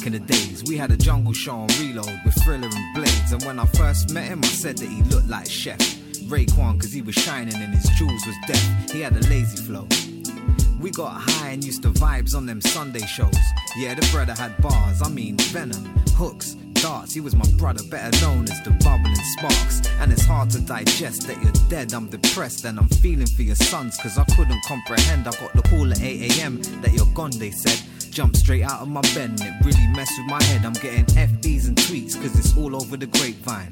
Back in the days, we had a jungle show on reload with Thriller and Blades. And when I first met him, I said that he looked like Chef. Raekwon, cause he was shining and his jewels was deaf. He had a lazy flow. We got high and used to vibes on them Sunday shows. Yeah, the brother had bars, I mean venom, hooks, darts. He was my brother, better known as the bubbling sparks. And it's hard to digest that you're dead. I'm depressed and I'm feeling for your sons, cause I couldn't comprehend. I got the call at 8 a.m. that you're gone, they said. Jumped straight out of my bed and it really messed with my head. I'm getting FBs and tweets, cause it's all over the grapevine.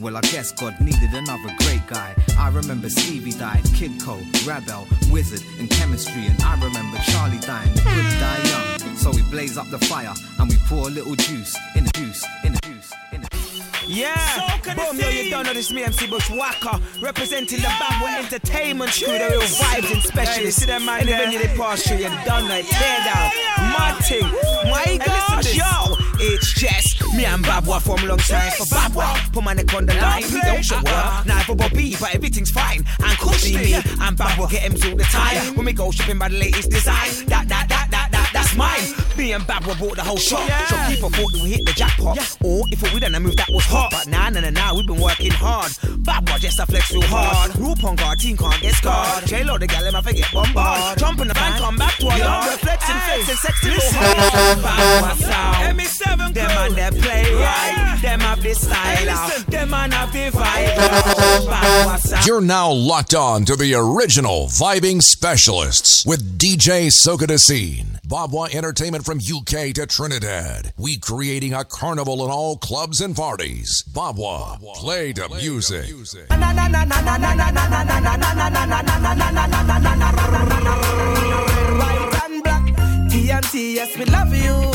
Well, I guess God needed another great guy. I remember Stevie died, Kid Cole, Rabel, Wizard, and chemistry. And I remember Charlie dying, the die young. So we blaze up the fire and we pour a little juice in the juice, in the juice, Yeah, So boom, yo, you don't know this me MC Bushwhacker Representing the Babwah Entertainment crew, the real vibes and specialists. See them man there? venue they pass through, you done like tear down. yeah. Mad thing, my gosh, yo. It's just me and Babwah from long time for Babwah. Put my neck on the line, play. don't show up Now for Bobby, but everything's fine. And see me. and Babwah get him through the time When we go shopping by the latest design. That, that, that, that, that, that's mine. Me and Babwah bought the whole shop. Yeah. So people thought we hit the jackpot. Or if we done a move that was hot. But nah, nah, nah, nah, we've been working hard. Babwah just a flex real hard. Roop on guard, team can't get scarred. J-Lo the gal, I forget bombard. Jump in the van, come back to our yard. Reflexing, flexing, sexing, real hard. Babwah sound. ME7 them and they play right. Them have the style. listen. Them and have the vibe. You're now locked on to the original vibing specialists with DJ Soca De Scene. Babwah Entertainment from UK to Trinidad. We creating a carnival in all clubs and parties. Babwah, play the music. White and black. TNT, yes, we love you.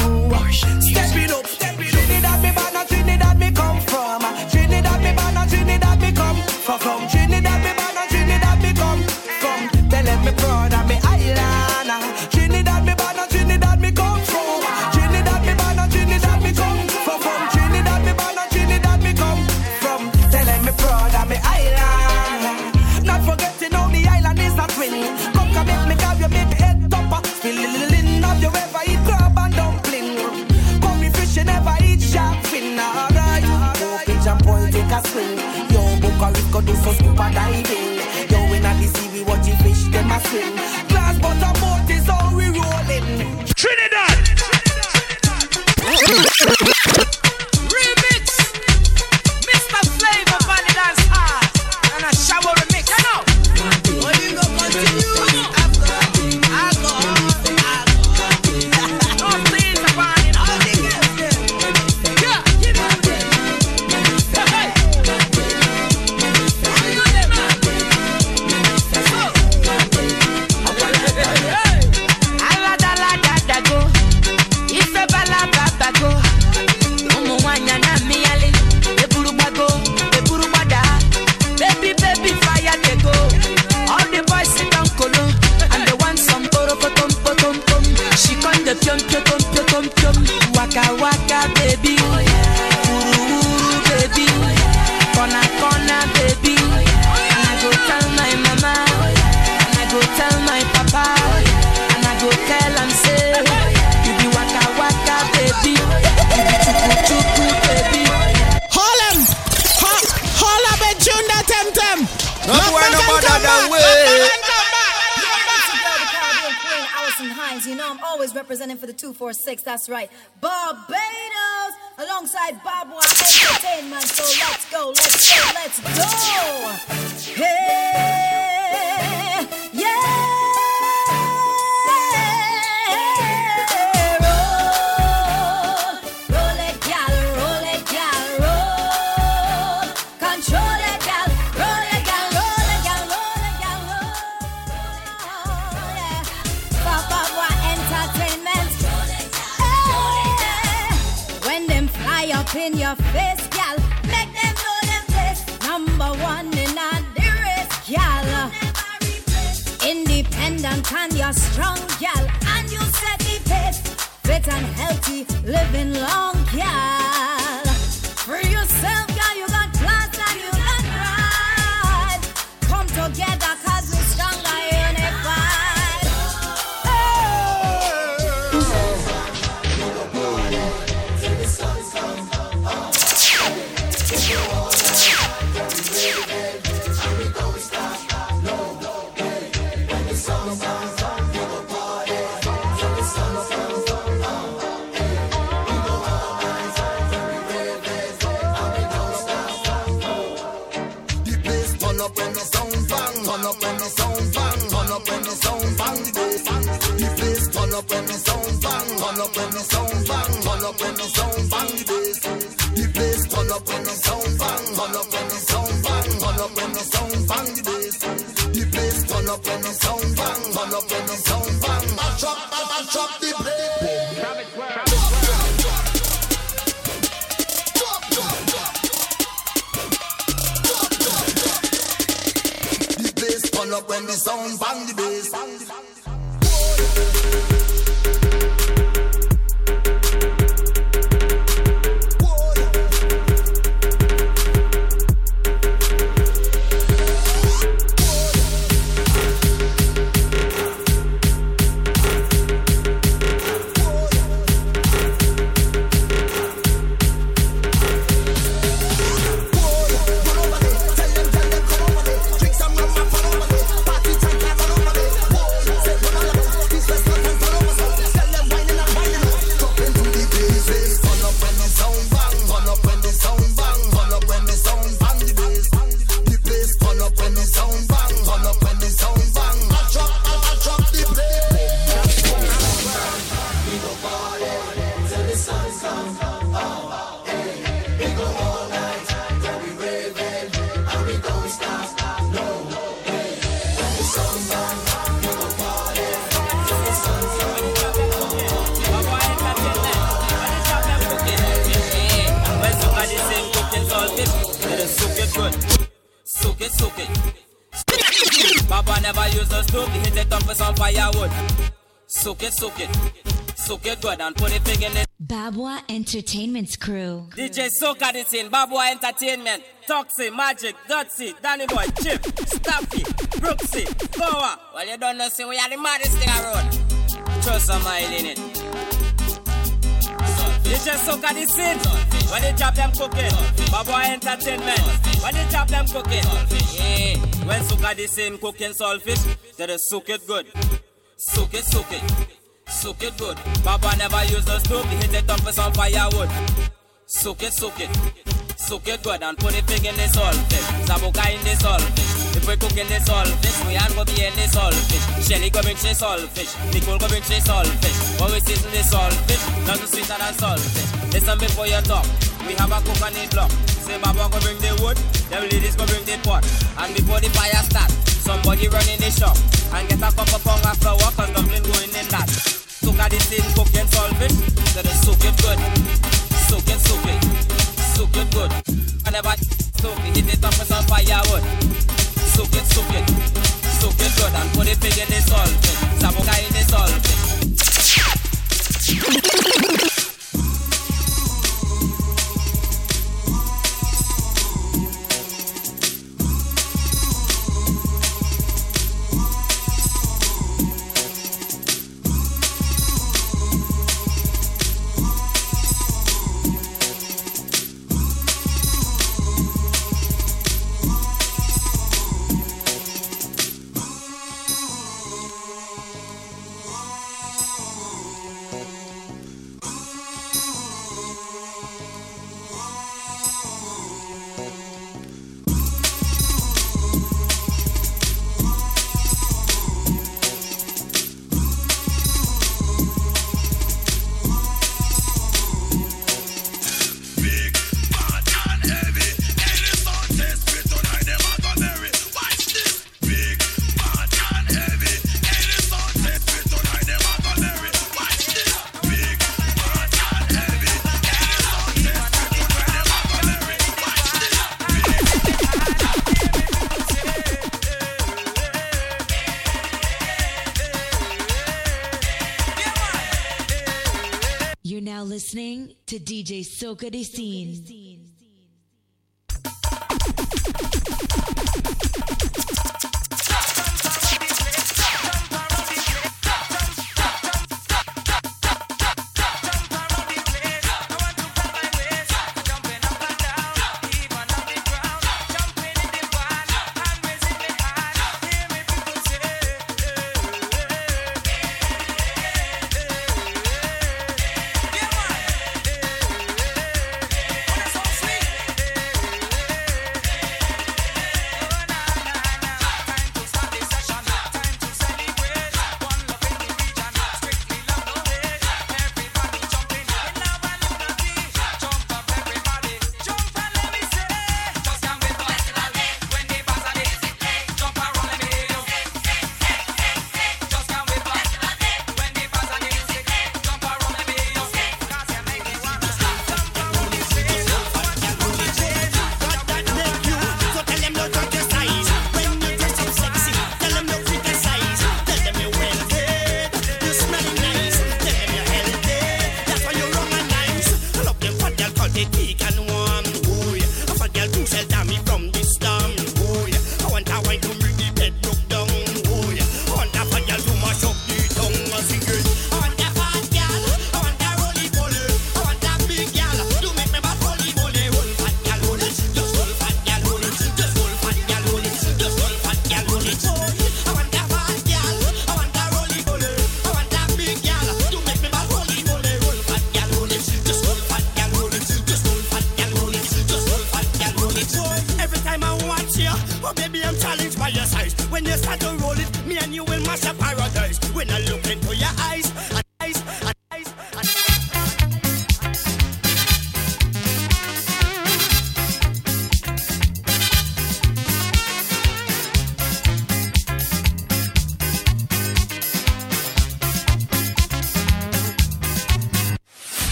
Step it up, step up. Trinidad, me born, Trinidad, me come from. Trinidad, me born, Trinidad, me come from. From Trinidad, me a risk go do that's right. Barbados, alongside Babwah Entertainment. So let's go, let's go, let's go. Hey, Independent strong, gal, and you set the pace. Fit and healthy, living long, gal. Up when the sound bang. Turn up when the sound bang. The bass, the bass. Turn up when the sound bang. Turn up when the sound bang. Turn up when the sound bang. The bass, the bass. Turn up when the sound bang. Turn up when the sound bang. I drop the bass. The bass turn up when the sound bang the Entertainment's crew. DJ Soca De Scene, Babwah Entertainment, Toxie, Magic, Dotsy, Danny Boy, Chip, Staffy, Brooksy, Goa. Well, you don't know, see, we are the maddest thing around. Trust a mile in it. DJ Soca De Scene, when they drop them cooking, Babwah Entertainment, when they drop them cooking. Yeah, when Soca De Scene, cooking saltfish, they just soak it good. Soak it, soak it. Soak it good. Baba never use no stove, he hit it up with some firewood. Soak it, soak it. Soak it good and put it big in the saltfish. Sabuka in the saltfish. If we cook in the saltfish, we and go be in the saltfish. Shelly go bring she saltfish. Nicole go bring she saltfish. When we season the saltfish, nothing sweeter than saltfish. Listen before you talk. We have a cook on the block. Say Baba go bring the wood, them ladies go bring the pot. And before the fire start, somebody run in the shop and get a cup of of flour cause nothing going in that. Soak at the tin, cook and solve it, so they soak it good. Soak it, soak it, soak it good. Whenever soak it, hit it up with some firewood. Soak it, soak it, soak it good and put it big in the salt. Sabuka in the salt. DJ Soca Scene.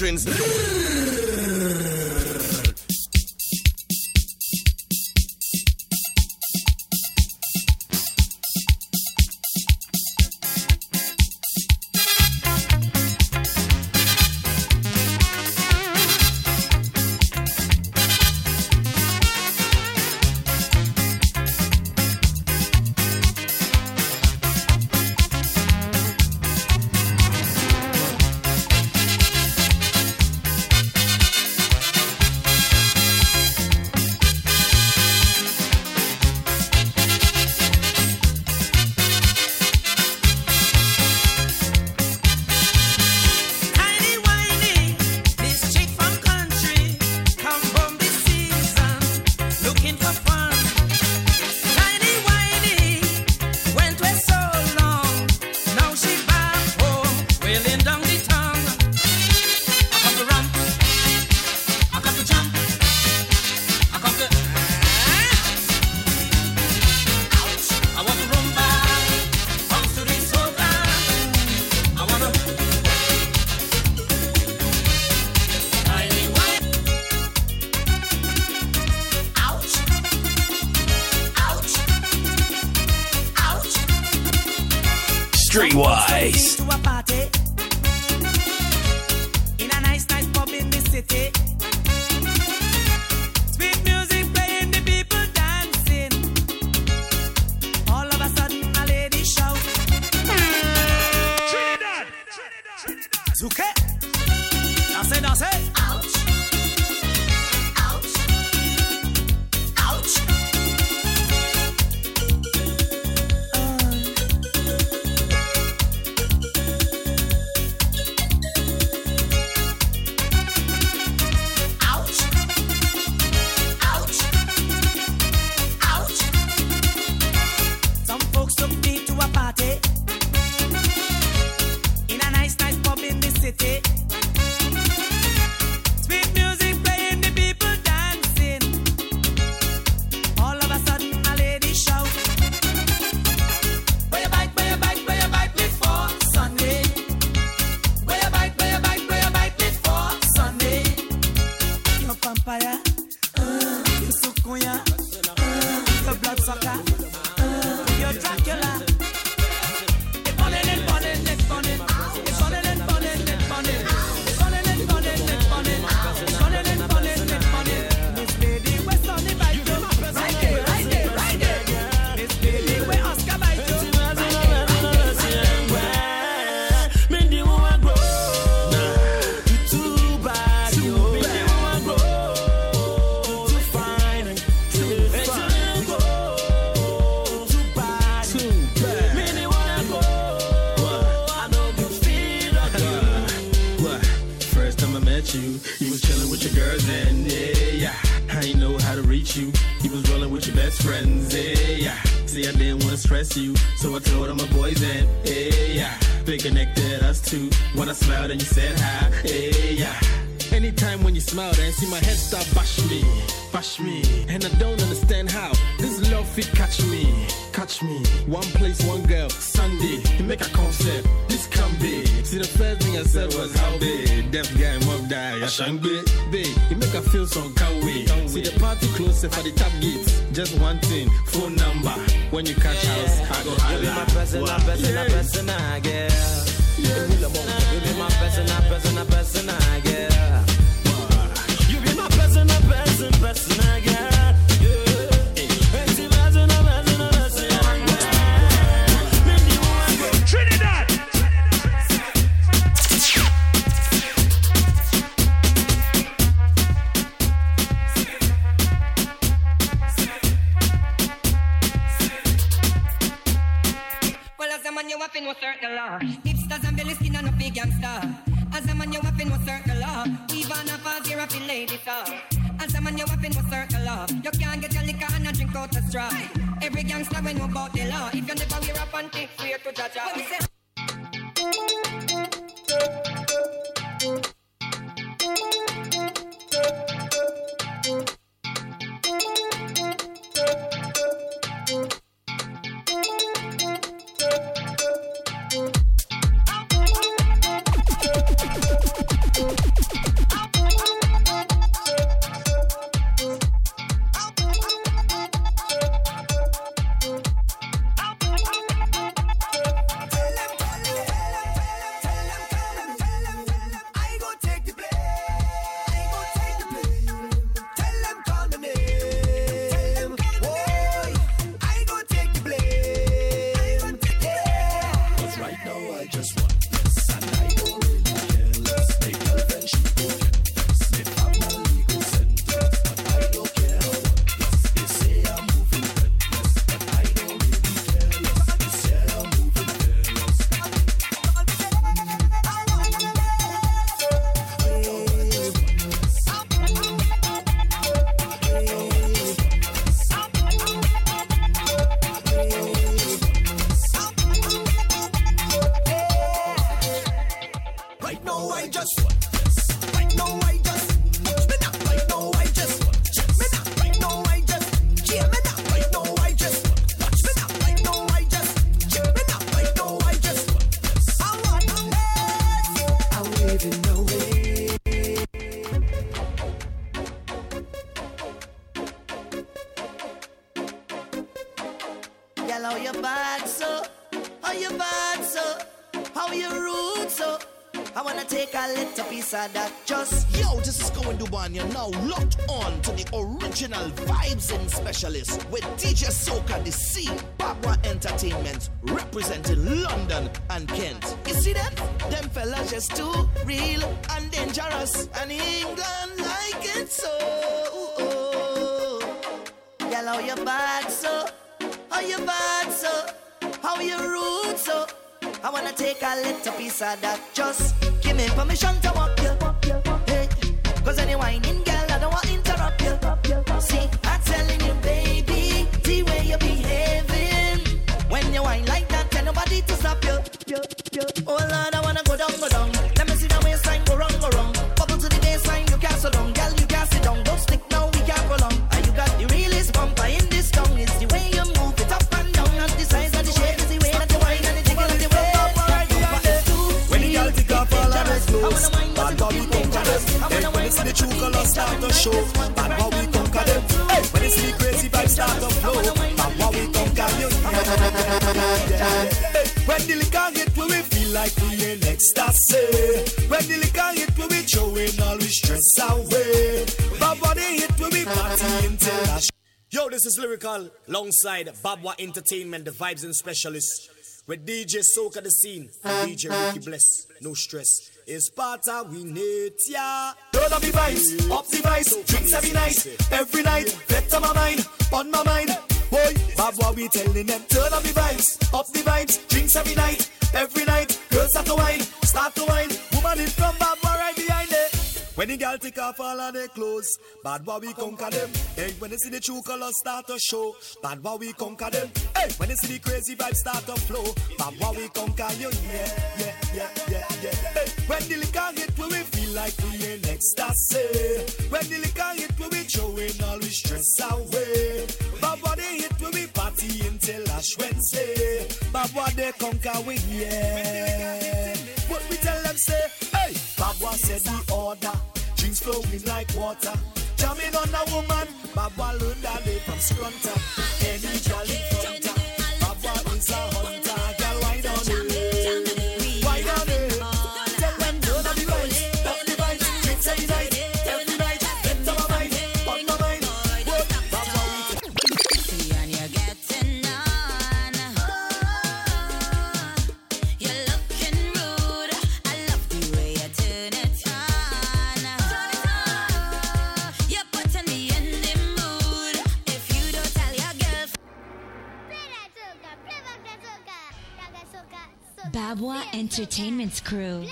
children's. frenzy. Eh, yeah. See, I didn't want to stress you, so I told all my boys that, eh, yeah, they connected us two. When I smiled and you said hi, eh, yeah. Anytime when you smile, then see my head start bash me, bash me. And I don't understand how this love fit catch me, catch me. One place, one girl, Sunday. You make a concept, this can be. See, the first thing I said was how big. Deaf guy, mob die, I shan't be. Big, you make her feel so can way. See, the party closer for the tap gates. Just one thing, phone number. When you catch yeah. I go holla. You be my person, my person, my person, I girl. You be my person, my person, my person, I girl. Original vibes and specialist with DJ Soca De Scene, Babwah Entertainment, representing London and Kent. You see them? Them fellas just too real and dangerous And England like it so Girl, how you bad so? How you bad so? How you rude so? I wanna take a little piece of that Just give me permission to like we in ecstasy. When the liquor hit, we we throwing all we stress away. Boy they hit, we we party until us. Yo, this is Lyrical, alongside Babwah Entertainment, the vibes and specialist, with DJ Soca De Scene, and DJ Ricky Bless. No stress. It's part of we need ya. Turn up the vibes, up the vibes, drinks every night, every night, better my mind, on my mind. Boy, Bob, what we telling them? Turn up the vibes, up the vibes, drinks every night, every night. Girls start to wine, start to wine. Woman in front, Bob, right behind it. When the girl take off all of their clothes, bad boy we conquer them. Hey, when they see the true colors start to show, bad boy we conquer them. Hey, when they see the crazy vibes start to flow, bad boy we conquer you. Yeah, yeah, yeah, yeah, yeah. Hey, when the liquor hit, we we feel like we in ecstasy. When the liquor hit, we we throwing all we stress away. Bad boy they hit, we we party until Ash Wednesday. Bad boy they conquer we yeah. What we tell them say, hey, Bad boy said the order. Drinks flowing like water. Jamming on a woman. Baba learned that from Scrunta. Any girl Babwah Entertainment's crew.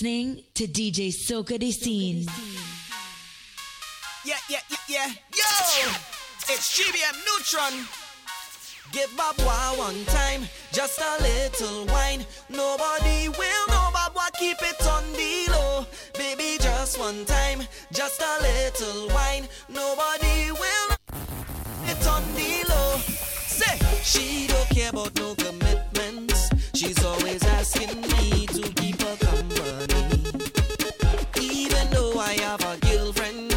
listening to DJ Soca De Scene. Yeah, yeah, yeah, yeah. Yo! It's GBM Neutron. Give Bob one time, just a little wine. Nobody will know Babwah, keep it on the low. Baby, just one time, just a little wine. Nobody will it on the low. Say, she don't care about no commitments. She's always asking me to I have a girlfriend.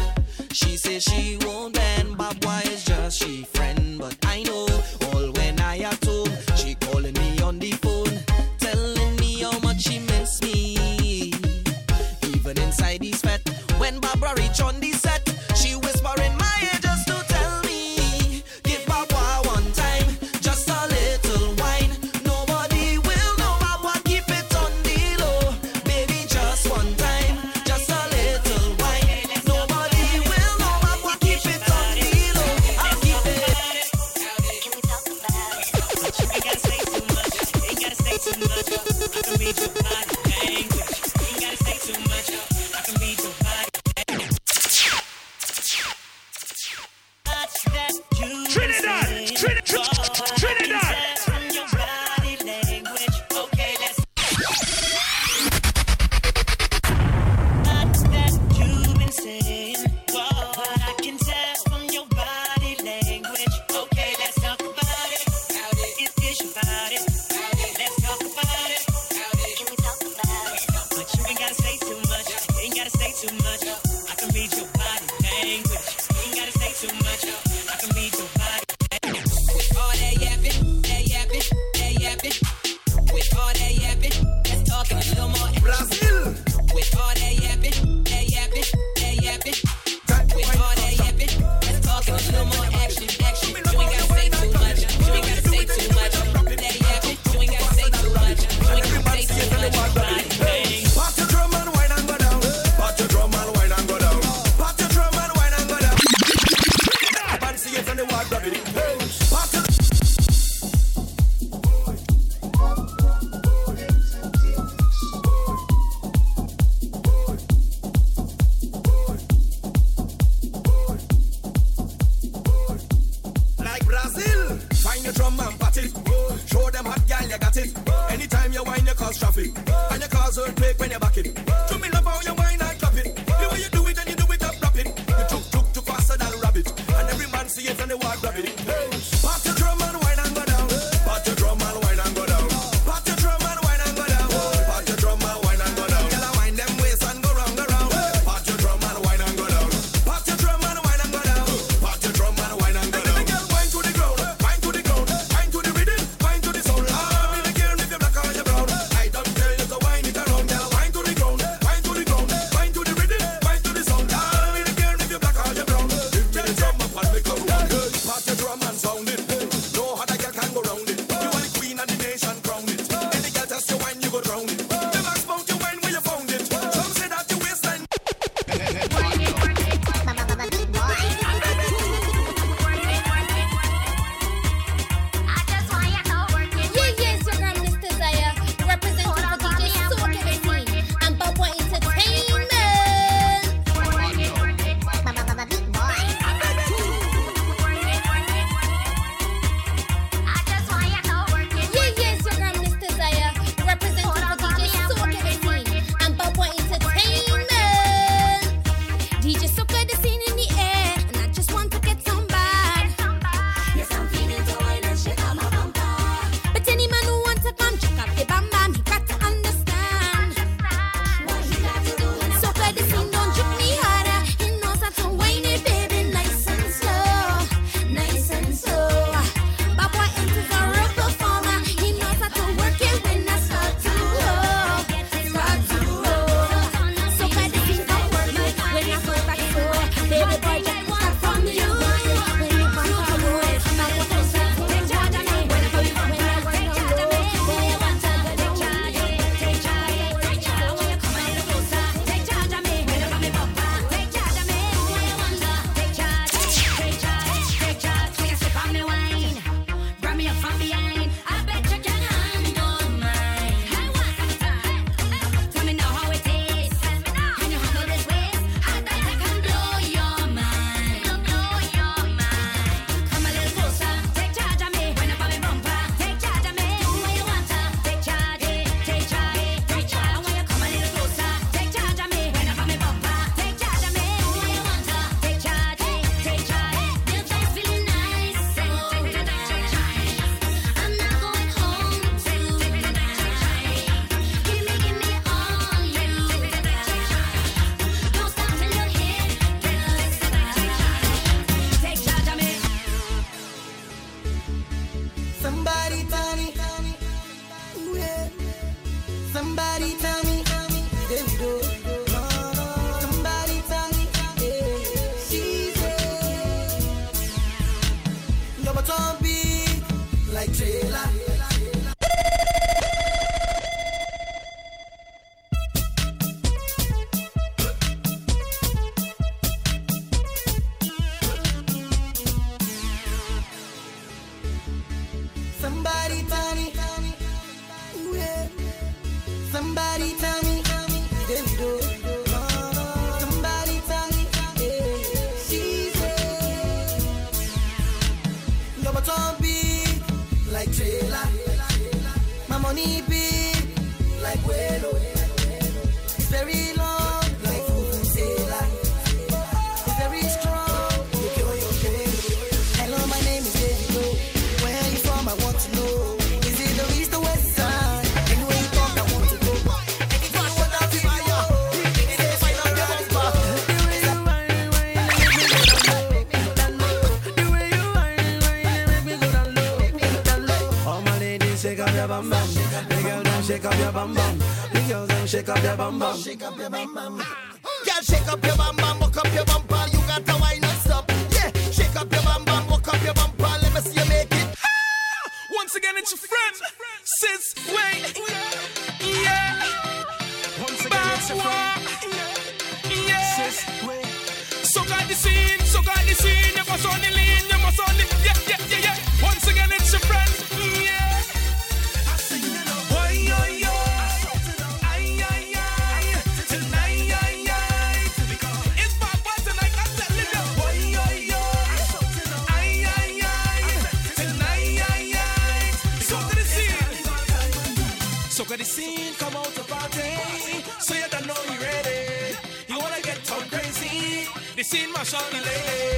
She says she won't bend, but why is just she friend? But I know all when I have told, she calling me on the phone, telling me how much she miss me. Even inside these fat, when Barbara reach on trailer. My money big like well, it's very long. bum bum. The girl them shake up your bum bum. The girl them shake up your bum bum. Shake up your bum bum. Girl shake up your bum bum, walk up your bumper. You got to wine and stop. Yeah, shake up your bum bum, walk up your bumper. Let me see you make it. Ah! Once again, it's your friend, sis Wayne. Yeah. Once again, it's your friend, yeah. sis Wayne. So got the scene, so got the scene. Never saw the lead. seen Marshall Delay.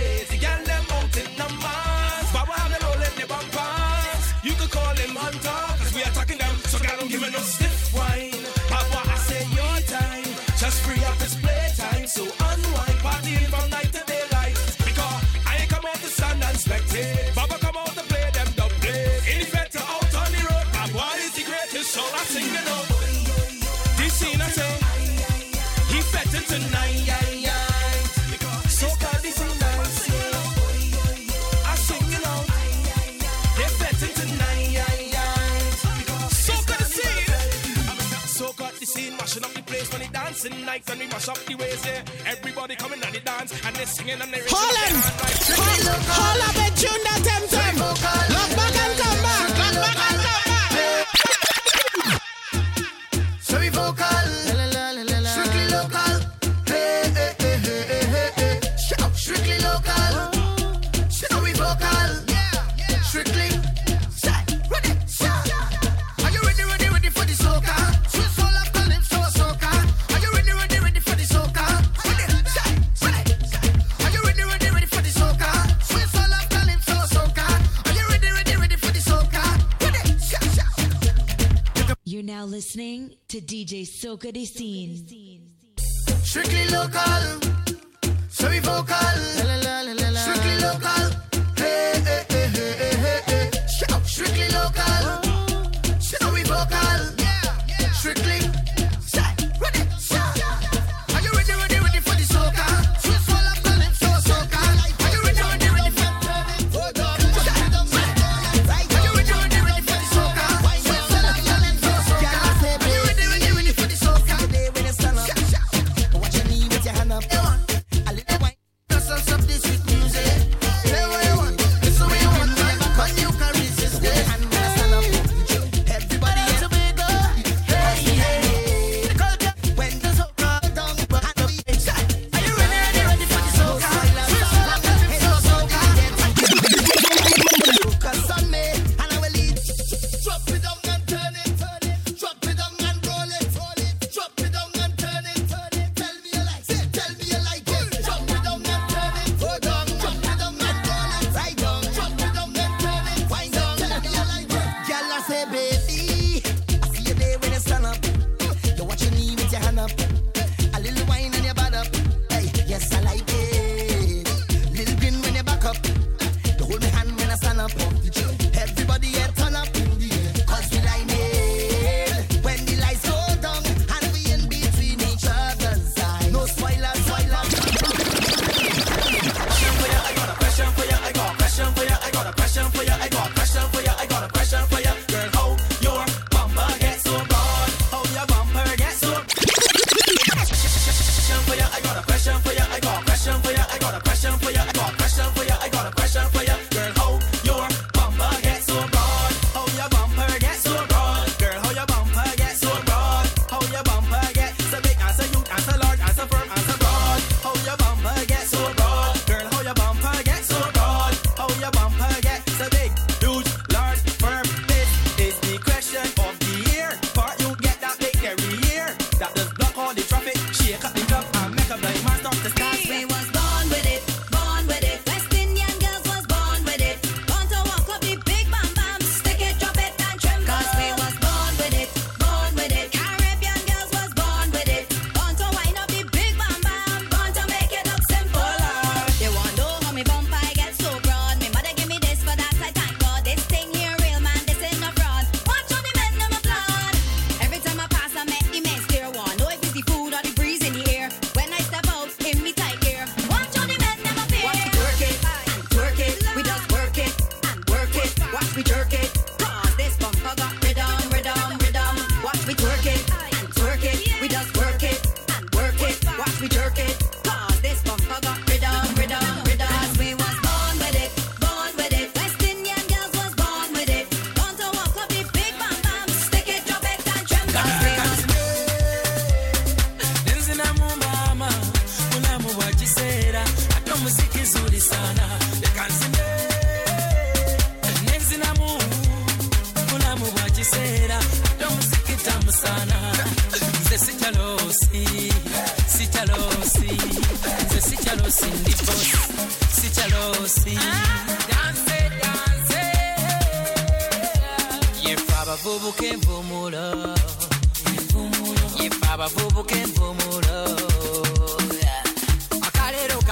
everybody coming on the dance and they singing and they. Holland, Holland, Holland, tune that. DJ Soca De Scene. Strictly local, so we vocal.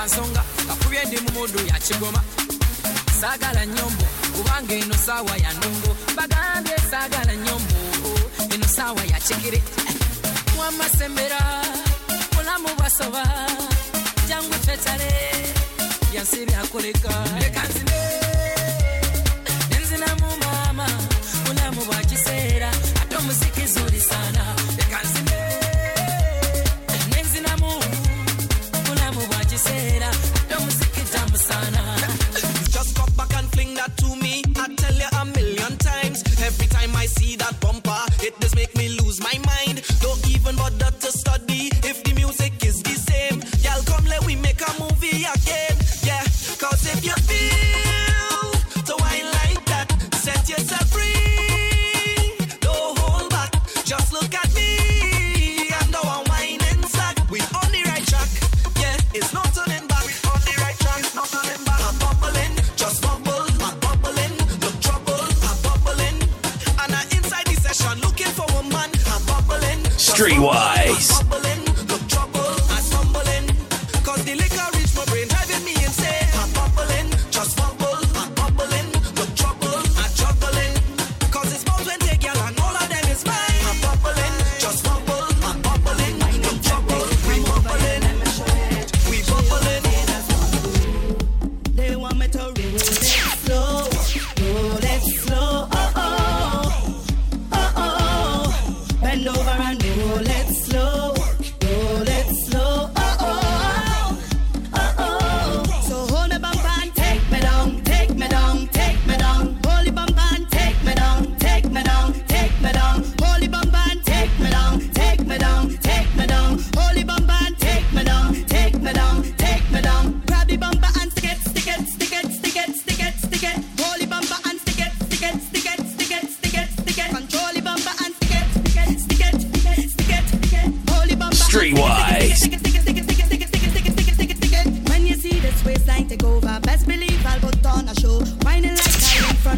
Kansonga kakubye ndi mu mudu ya kigoma. Saagala nyombo kubanga eno saawa ya ndongo. Bagambye saagala nyombo eno saawa ya kigere wamasembera mulamu bwasoba jangu twetale byansi byakoleka leka nzine nenzinamu maama. Mulamu bwa kiseera ate omuziki zuli sana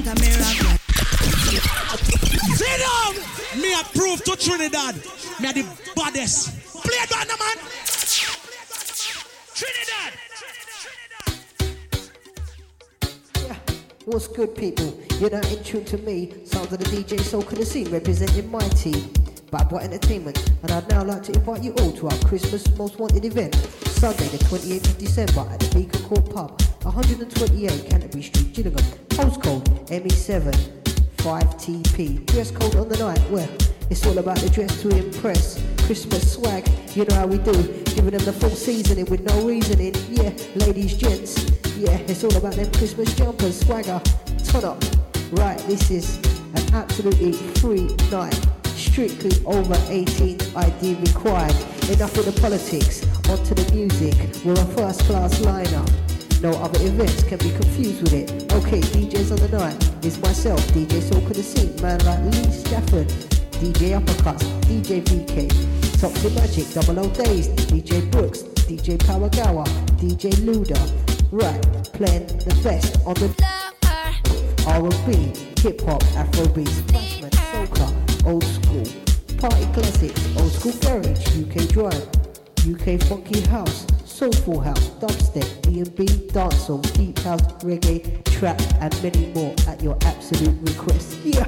Front. Sit down! Me a prove to Trinidad. Me a the baddest. Play it on, man. Trinidad. What's good, people? You're not in tune to me, sounds of the DJ Soca De Scene, representing my team, Bad Boy Entertainment. And I'd now like to invite you all to our Christmas Most Wanted event, Sunday, the 28th of December at the Beacon Court Pub, 128 Canterbury Street, Gillingham. Postcode ME7 5TP. Dress code on the night, well, it's all about the dress to impress. Christmas swag, you know how we do. Giving them the full seasoning with no reasoning. Yeah, ladies, gents. Yeah, it's all about them Christmas jumpers, swagger, ton up. Right, this is an absolutely free night. Strictly over 18 ID required. Enough with the politics, onto the music. We're a first class lineup. No other events can be confused with it. Okay, DJs on the night. Is myself, DJ Soca De Scene, man like Lee Stafford, DJ Uppercuts, DJ VK, Toxic Magic, Double O Days, DJ Brooks, DJ Power Gower, DJ Luda. Right, playing the best on the R&B, hip hop, Afrobeats, bashment, soca, old school, party classics, old school garage, UK drive, UK funky house, soulful house, dubstep, D&B, dancehall, deep house, reggae, trap, and many more at your absolute request. Yeah.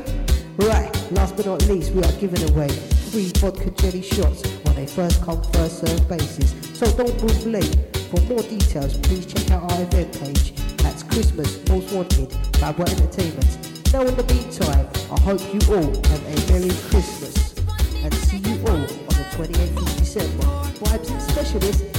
Right, last but not least, we are giving away free vodka jelly shots on a first come, first served basis. So don't move late. For more details, please check out our event page. That's Christmas Most Wanted by What Entertainment. Now, in the meantime, I hope you all have a Merry Christmas and see you all on the 28th of December. Vibes and specialists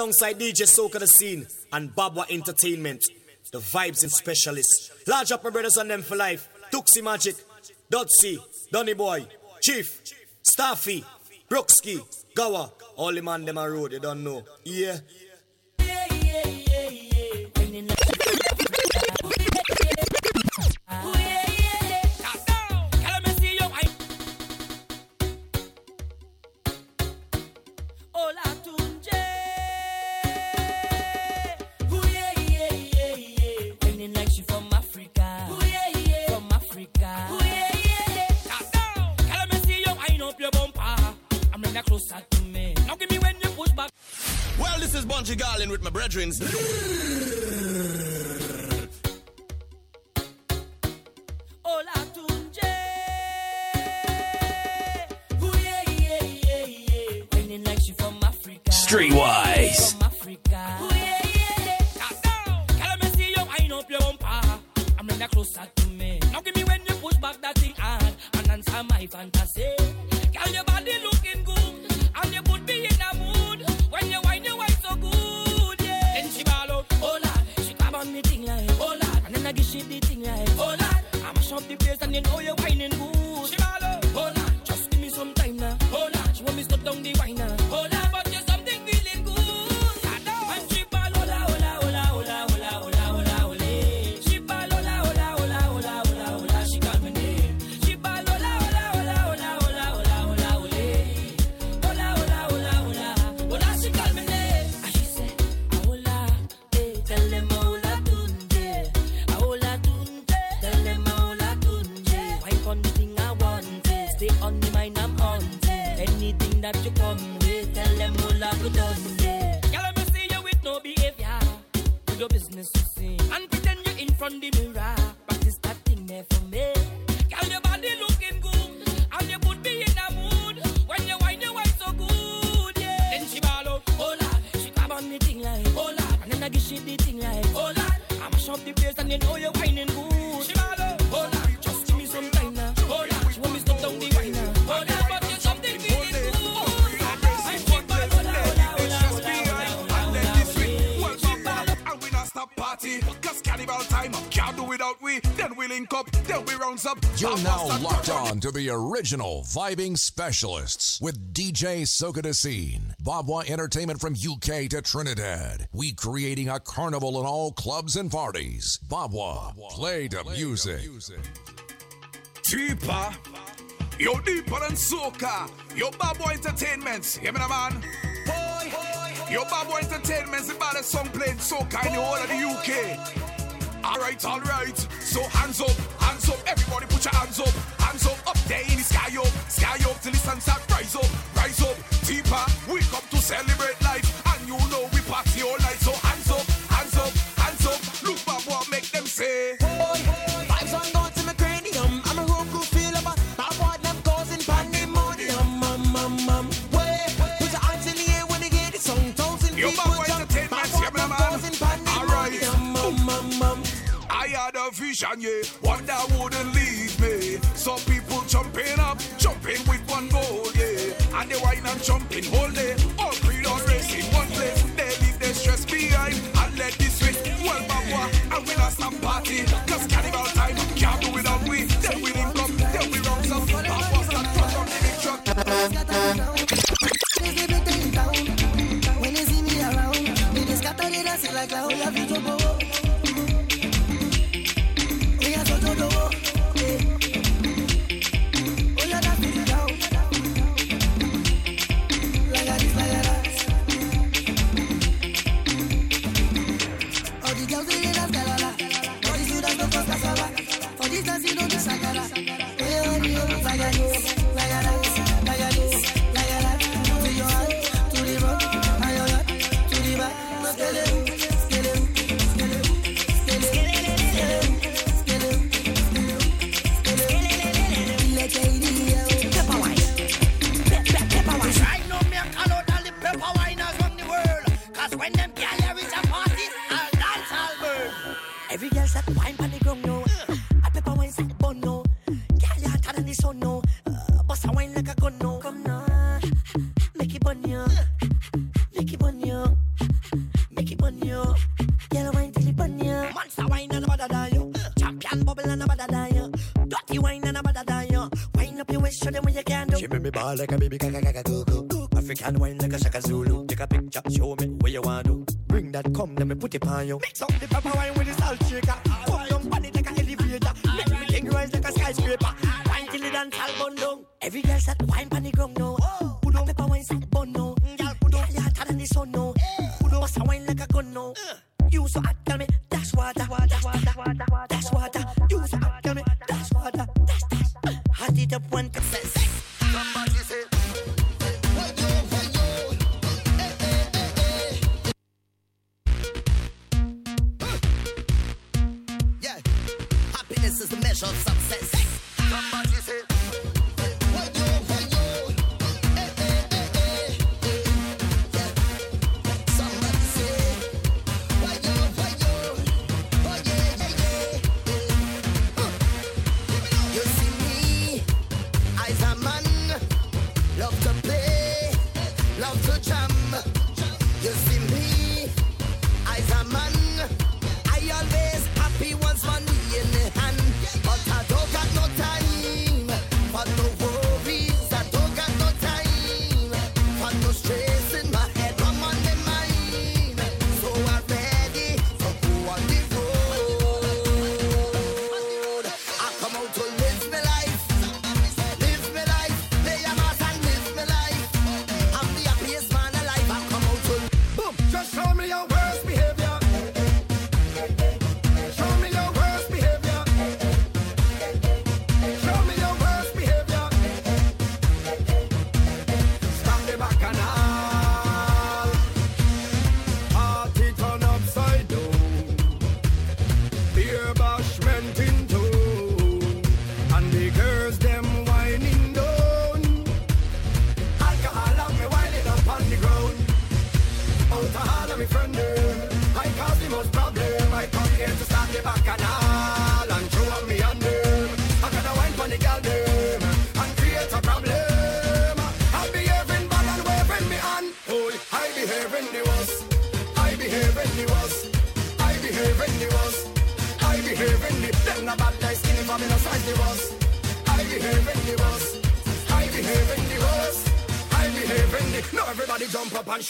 alongside DJ Soca De Scene and Babwah Entertainment, the vibes and specialists. Large up my brothers on them for life. Toxic Magic, Dotsy, Donny Boy, Chief, Staffy, Brooksky, Gawa, all the man them a road, they don't know. Yeah. vibing specialists with DJ Soka Desin, Babwah Entertainment from UK to Trinidad. We creating a carnival in all clubs and parties. Babwah, play the music. Deeper, you're deeper than soca. You're Babwah Entertainment. Hear me, man. Boy, your Babwah Entertainment, the baddest song played So in the whole of the UK. All right, all right. So hands up. Hands up, everybody put your hands up. Hands up, up there in the sky up. Sky up till the sunset rise up. Rise up, deeper. We come to celebrate life. Vision, yeah. One that wouldn't leave me. Some people jumping up, jumping with one goal, yeah. And they whine and jumping all day. All three don't race in one place. They leave their stress behind and let this switch. Well, Babwa, and we not some party. Cause cannibal time can't do without we. Then we link up, then we run some. Babwa's that touch on the big truck. When they see me around, they scatter, they dance like a whole of it. Take a Zulu. Take a picture, show me what you want to. Bring that come, let me put it on you. Make something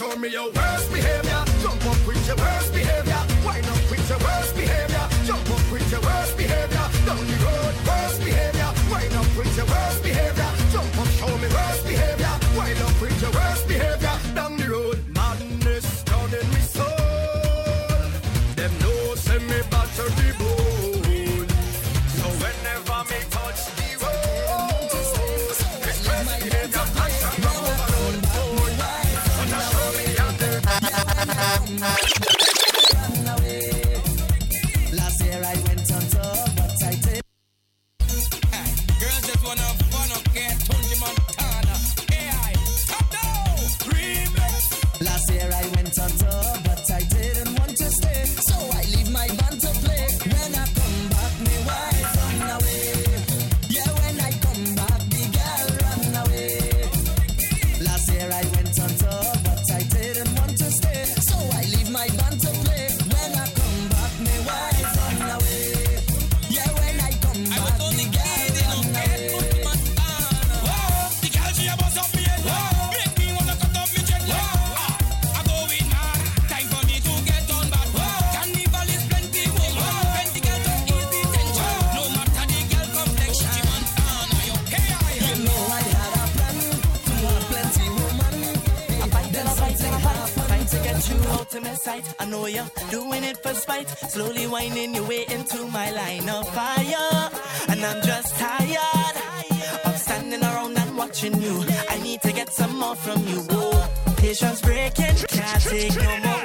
show me your worst behavior. Dance and sight. I know you're doing it for spite. Slowly winding your way into my line of fire. And I'm just tired of standing around and watching you. I need to get some more from you. Whoa. Patience breaking, can't take no more.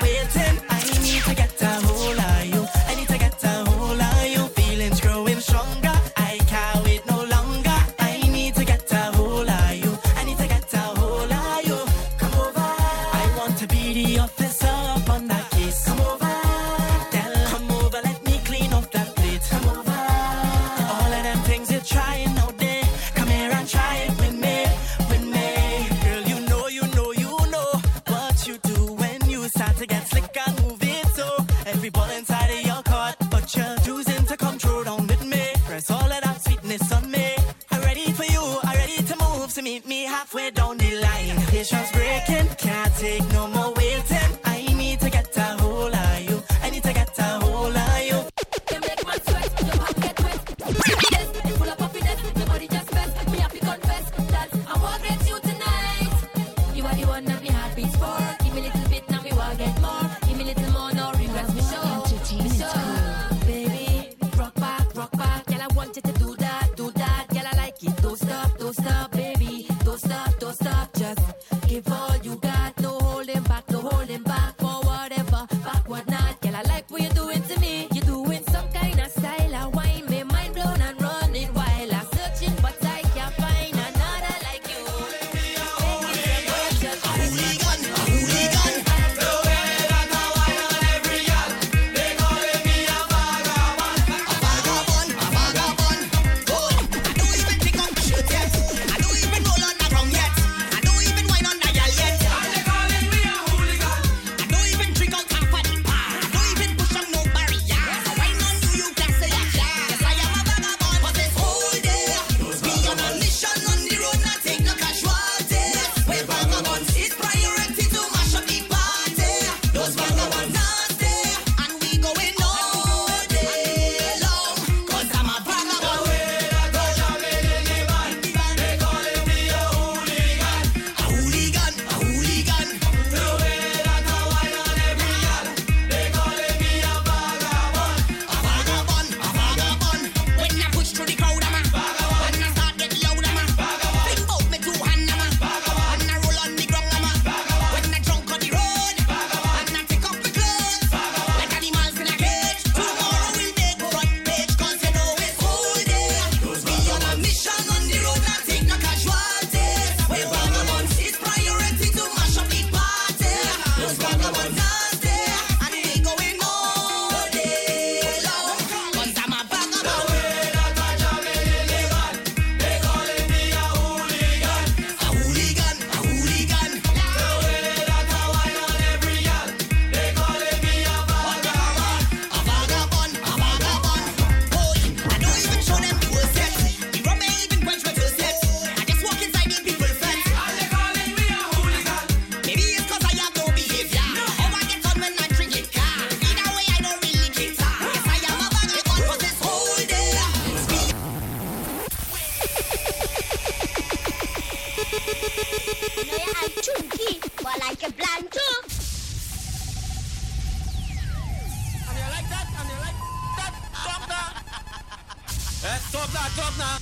Governor, governor.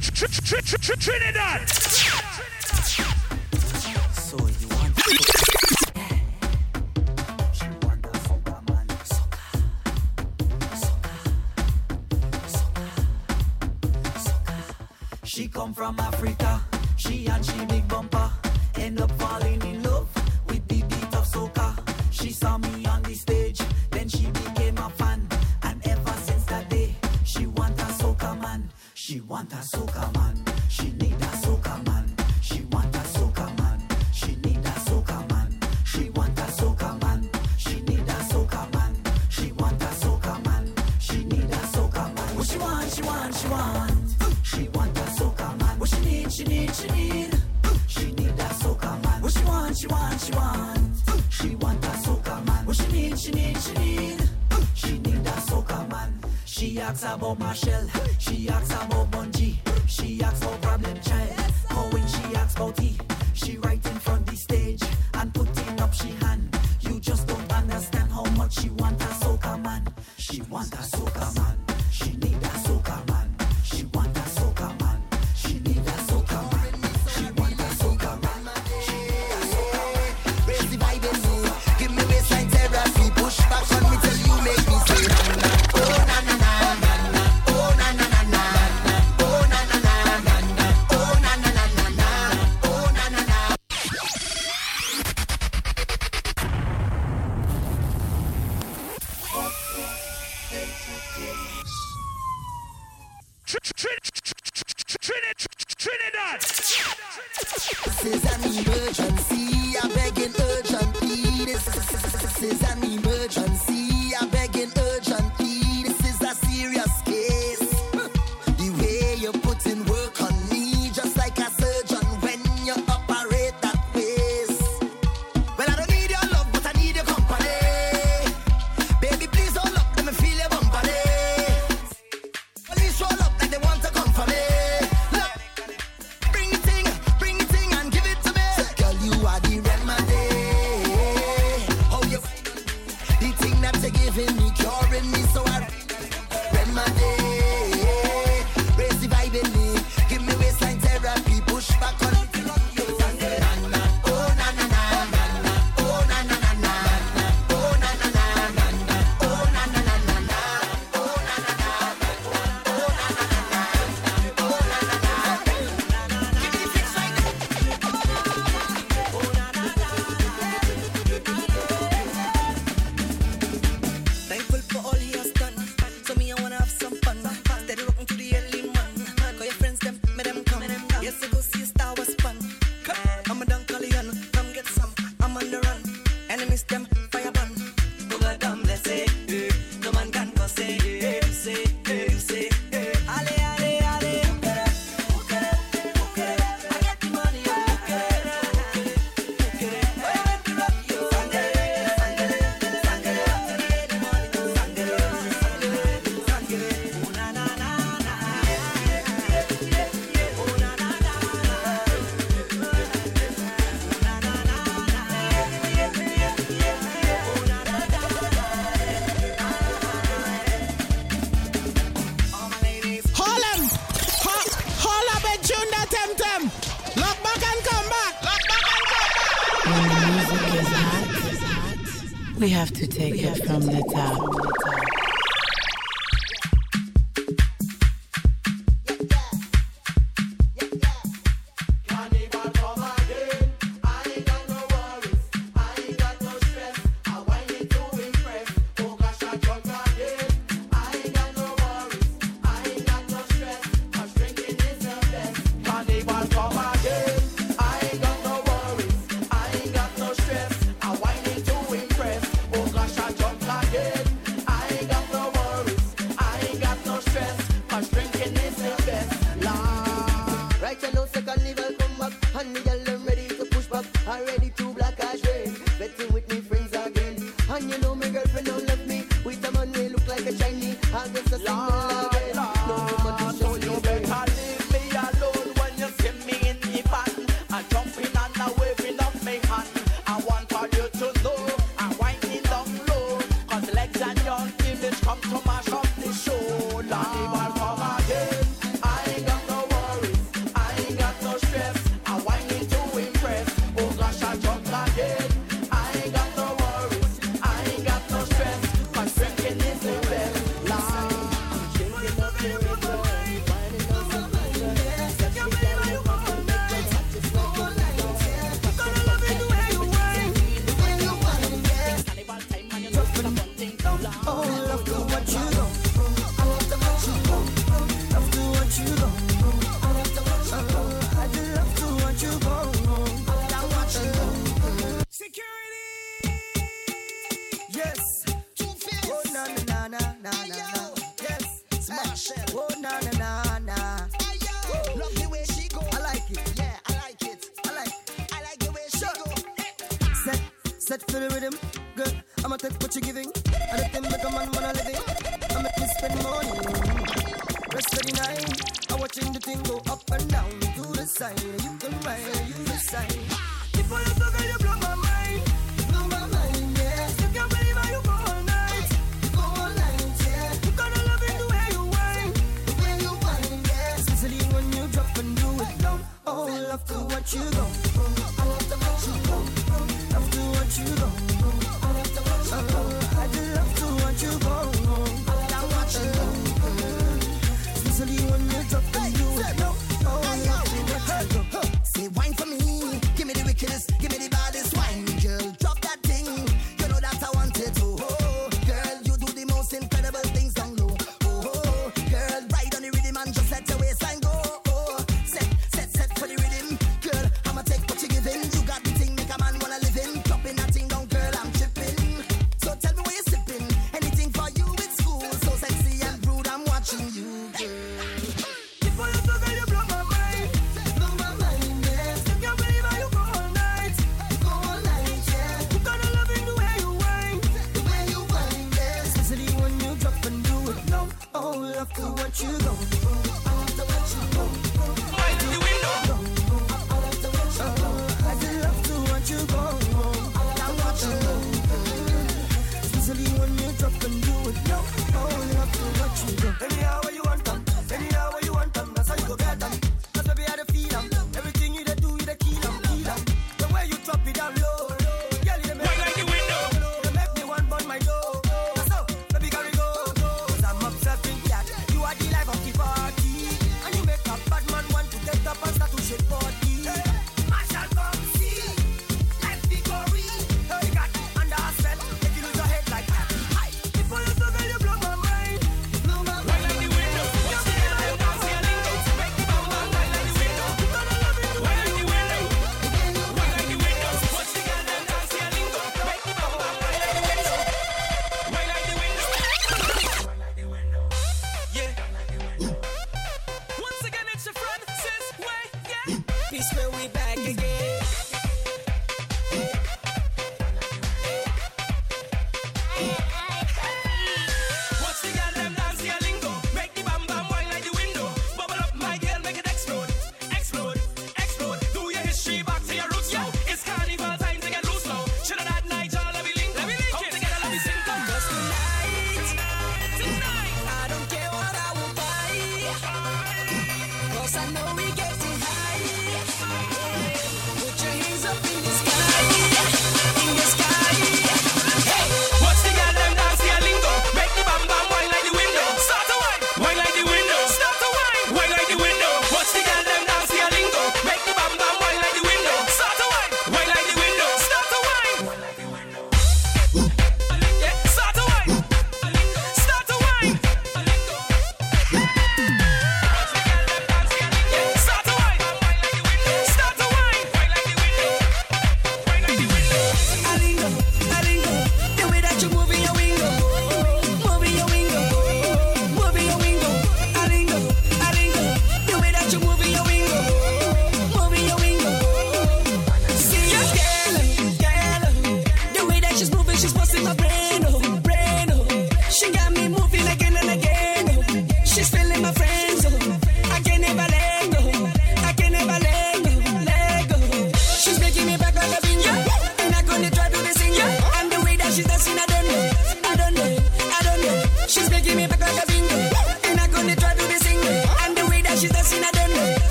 Tr- tr- Trinidad. So you want She come from Africa, she and she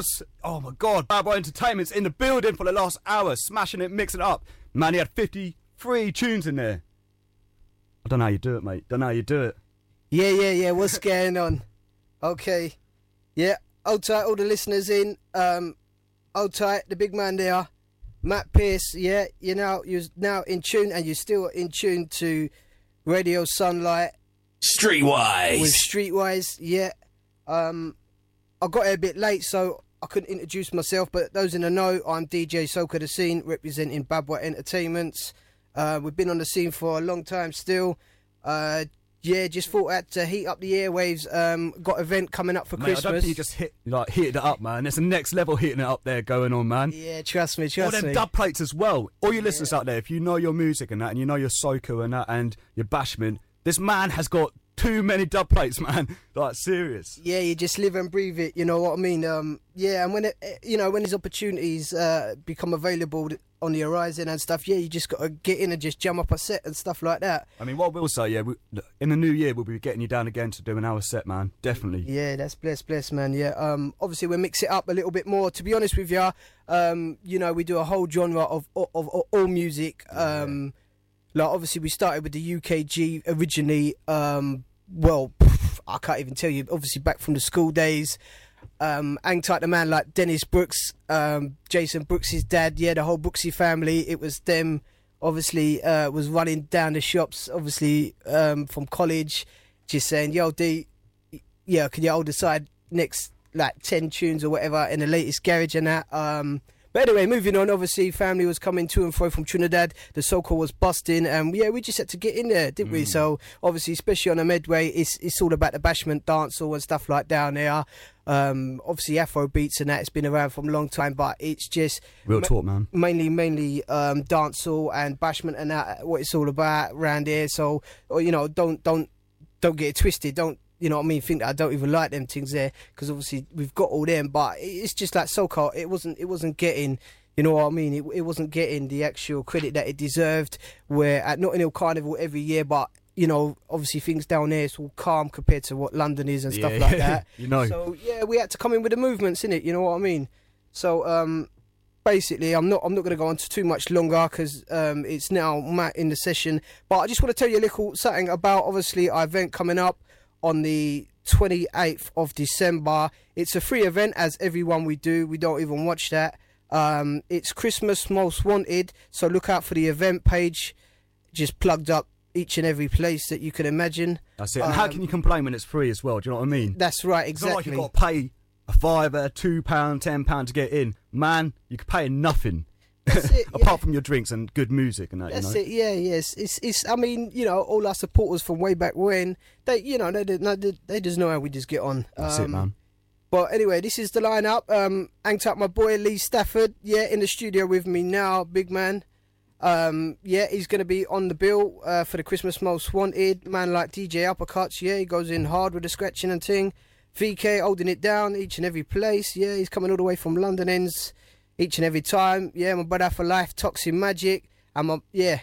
was oh my god, Babwah Entertainment's in the building for the last hour, smashing it, mixing it up. Man, he had 53 tunes in there. I don't know how you do it, mate. Don't know how you do it. Yeah, yeah, yeah. What's going on? Okay. Yeah, hold tight, all the listeners in. Um, hold tight, the big man there, Matt Pearce. Yeah, you know you're now in tune, and you're still in tune to Radio Sunlight Streetwise. with Streetwise. Yeah. Um, I got here a bit late, so I couldn't introduce myself. But those in the know, I'm DJ Soca De Scene, representing Babwah Entertainments. Uh, we've been on the scene for a long time still. Uh, yeah, just thought that to heat up the airwaves. Um, got event coming up for Mate, I Christmas. don't think you just hit like heated it up, man. There's a next level hitting it up there going on, man. Yeah, trust me, All trust them me. dub plates as well. All your listeners out there, if you know your music and that, and you know your soca and that, and your bashment, this man has got too many dub plates, man. Like serious. Yeah, you just live and breathe it. You know what I mean? Um, yeah, and when it, eh, you know when these opportunities uh, become available on the horizon and stuff, yeah, you just got to get in and just jump up a set and stuff like that. I mean, what we'll say, yeah, we, in the new year we'll be getting you down again to do an hour set, man. Definitely. Yeah, that's bless, bless, man. Yeah. Um, obviously we'll mix it up a little bit more. To be honest with you, um, you know, we do a whole genre of of, of, of all music. Um, like obviously we started with the UKG originally. Um, well, I can't even tell you. Obviously back from the school days. Um, hang tight, the man like Dennis Brooks, um, Jason Brooks' dad. Yeah, the whole Brooksy family. It was them. Obviously, uh, was running down the shops. Obviously, um, from college, just saying, "Yo, D, yeah, can you hold the side next like ten tunes or whatever in the latest garage and that. Um, but anyway, moving on. Obviously, family was coming to and fro from Trinidad. The soca was busting, and yeah, we just had to get in there, didn't we? So obviously, especially on a Medway, it's it's all about the bashment dance and stuff like down there. Um, obviously, Afro beats and that. It's been around for a long time, but it's just Real ma- talk, man. mainly mainly um, dancehall and bashment and that what it's all about around here. So you know, don't don't don't get it twisted. Don't you know what I mean? Think that I don't even like them things there because obviously we've got all them, but it's just like soca. It wasn't it wasn't getting. You know what I mean? It, it wasn't getting the actual credit that it deserved. Where at Notting Hill Carnival every year, but you know, obviously things down there it's all calm compared to what London is and stuff Yeah, like that. you know. So yeah, we had to come in with the movements in it. You know what I mean? So um, basically, I'm not I'm not going to go on to too much longer because um, it's now Matt in the session. But I just want to tell you a little something about obviously our event coming up on the 28th of December. It's a free event as everyone we do. We don't even watch that. Um, it's Christmas Most Wanted, so look out for the event page. Just plugged up each and every place that you can imagine. That's it. And how Um, can you complain when it's free as well? Do you know what I mean? That's right, exactly. It's not like you've got to pay a fiver, two pound, ten pound to get in. Man, you could pay nothing. Apart from your drinks and good music and that, That's you know. it. Yeah, yes. It's, it's. I mean, you know, all our supporters from way back when, they, you know, they, they, they, they just know how we just get on. That's it, Um, man. But anyway, this is the lineup. Um, hanged up my boy Lee Stafford. Yeah, in the studio with me now, big man. Um, yeah, he's gonna be on the bill uh, for the Christmas Most Wanted. Man like DJ Uppercuts. Yeah, he goes in hard with the scratching and thing. VK holding it down each and every place. Yeah, he's coming all the way from London ends each and every time. Yeah, my brother for life, Toxic Magic. And my yeah.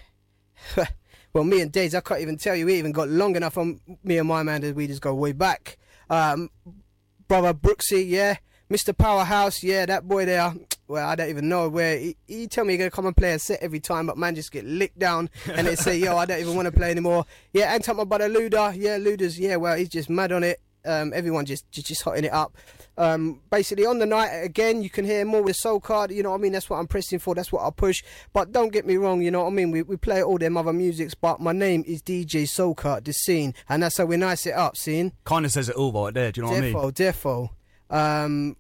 well, me and Days, I can't even tell you. We even got long enough on me and my man that we just go way back. Um, brother Brooksy, yeah. Mr. Powerhouse, yeah, that boy there. Well, I don't even know where. He, he tell me he's gonna come and play a set every time, but man just get licked down and they say, yo, I don't even want to play anymore. Yeah, and top my brother Luda, yeah, Luda's, yeah, well, he's just mad on it. Um, everyone just, just just hotting it up. Um, basically on the night again, you can hear more with soca. You know what I mean? That's what I'm pressing for. That's what I push. But don't get me wrong. You know what I mean? We we play all them other musics, but my name is DJ Soca, the scene, and that's how we nice it up. Scene. Kind of says it all right there. Do you know what I mean? Defo, defo. Um,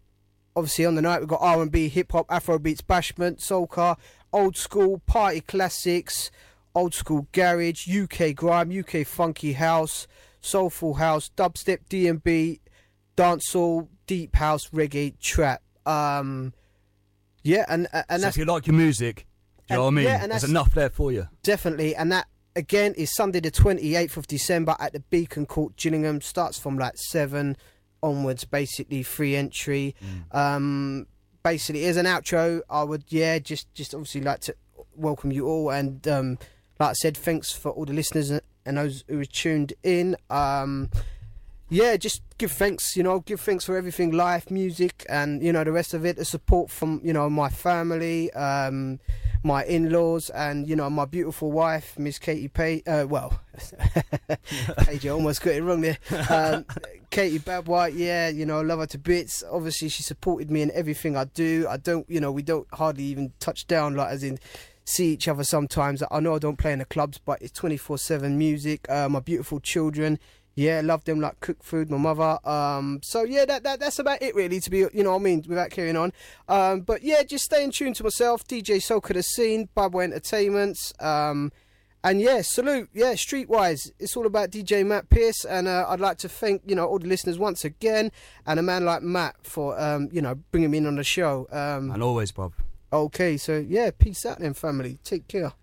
obviously on the night we've got R and B, hip hop, Afro beats, bashment, soca, old school party classics, old school garage, UK grime, UK funky house, soulful house, dubstep, D and B, dancehall, deep house, reggae, trap. Um, yeah, and and so if you like your music, do you know what I mean? yeah, and There's enough there for you. Definitely, and that again is Sunday the twenty eighth of December at the Beacon Court, Gillingham. Starts from like seven onwards, basically free entry. Um, basically, as an outro, I would yeah, just just obviously like to welcome you all, and um, like I said, thanks for all the listeners and- those who are tuned in. Um, yeah, just give thanks, you know, give thanks for everything, life, music, and you know the rest of it. The support from you know my family, um, my in-laws, and you know my beautiful wife, Miss Katie Pay. Uh, well, Paige, I almost got it wrong there. Um, Katie Babwhite, yeah, you know, love her to bits. Obviously, she supported me in everything I do. I don't, you know, we don't hardly even touch down, like as in see each other sometimes. I know I don't play in the clubs, but it's 24 7 music. Uh, my beautiful children, yeah, love them like cook food, my mother. Um, so yeah, that, that that's about it really. To be, you know, I mean, without carrying on. Um, but yeah, just stay in tune to myself, DJ Soca De Scene, Babwah Entertainments. Um, and yeah, salute. Yeah, streetwise, it's all about DJ Matt Pearce, and uh, I'd like to thank you know all the listeners once again, and a man like Matt for um, you know bringing me in on the show. Um, And always, Bob. Okay, so yeah, peace out then, family. Take care.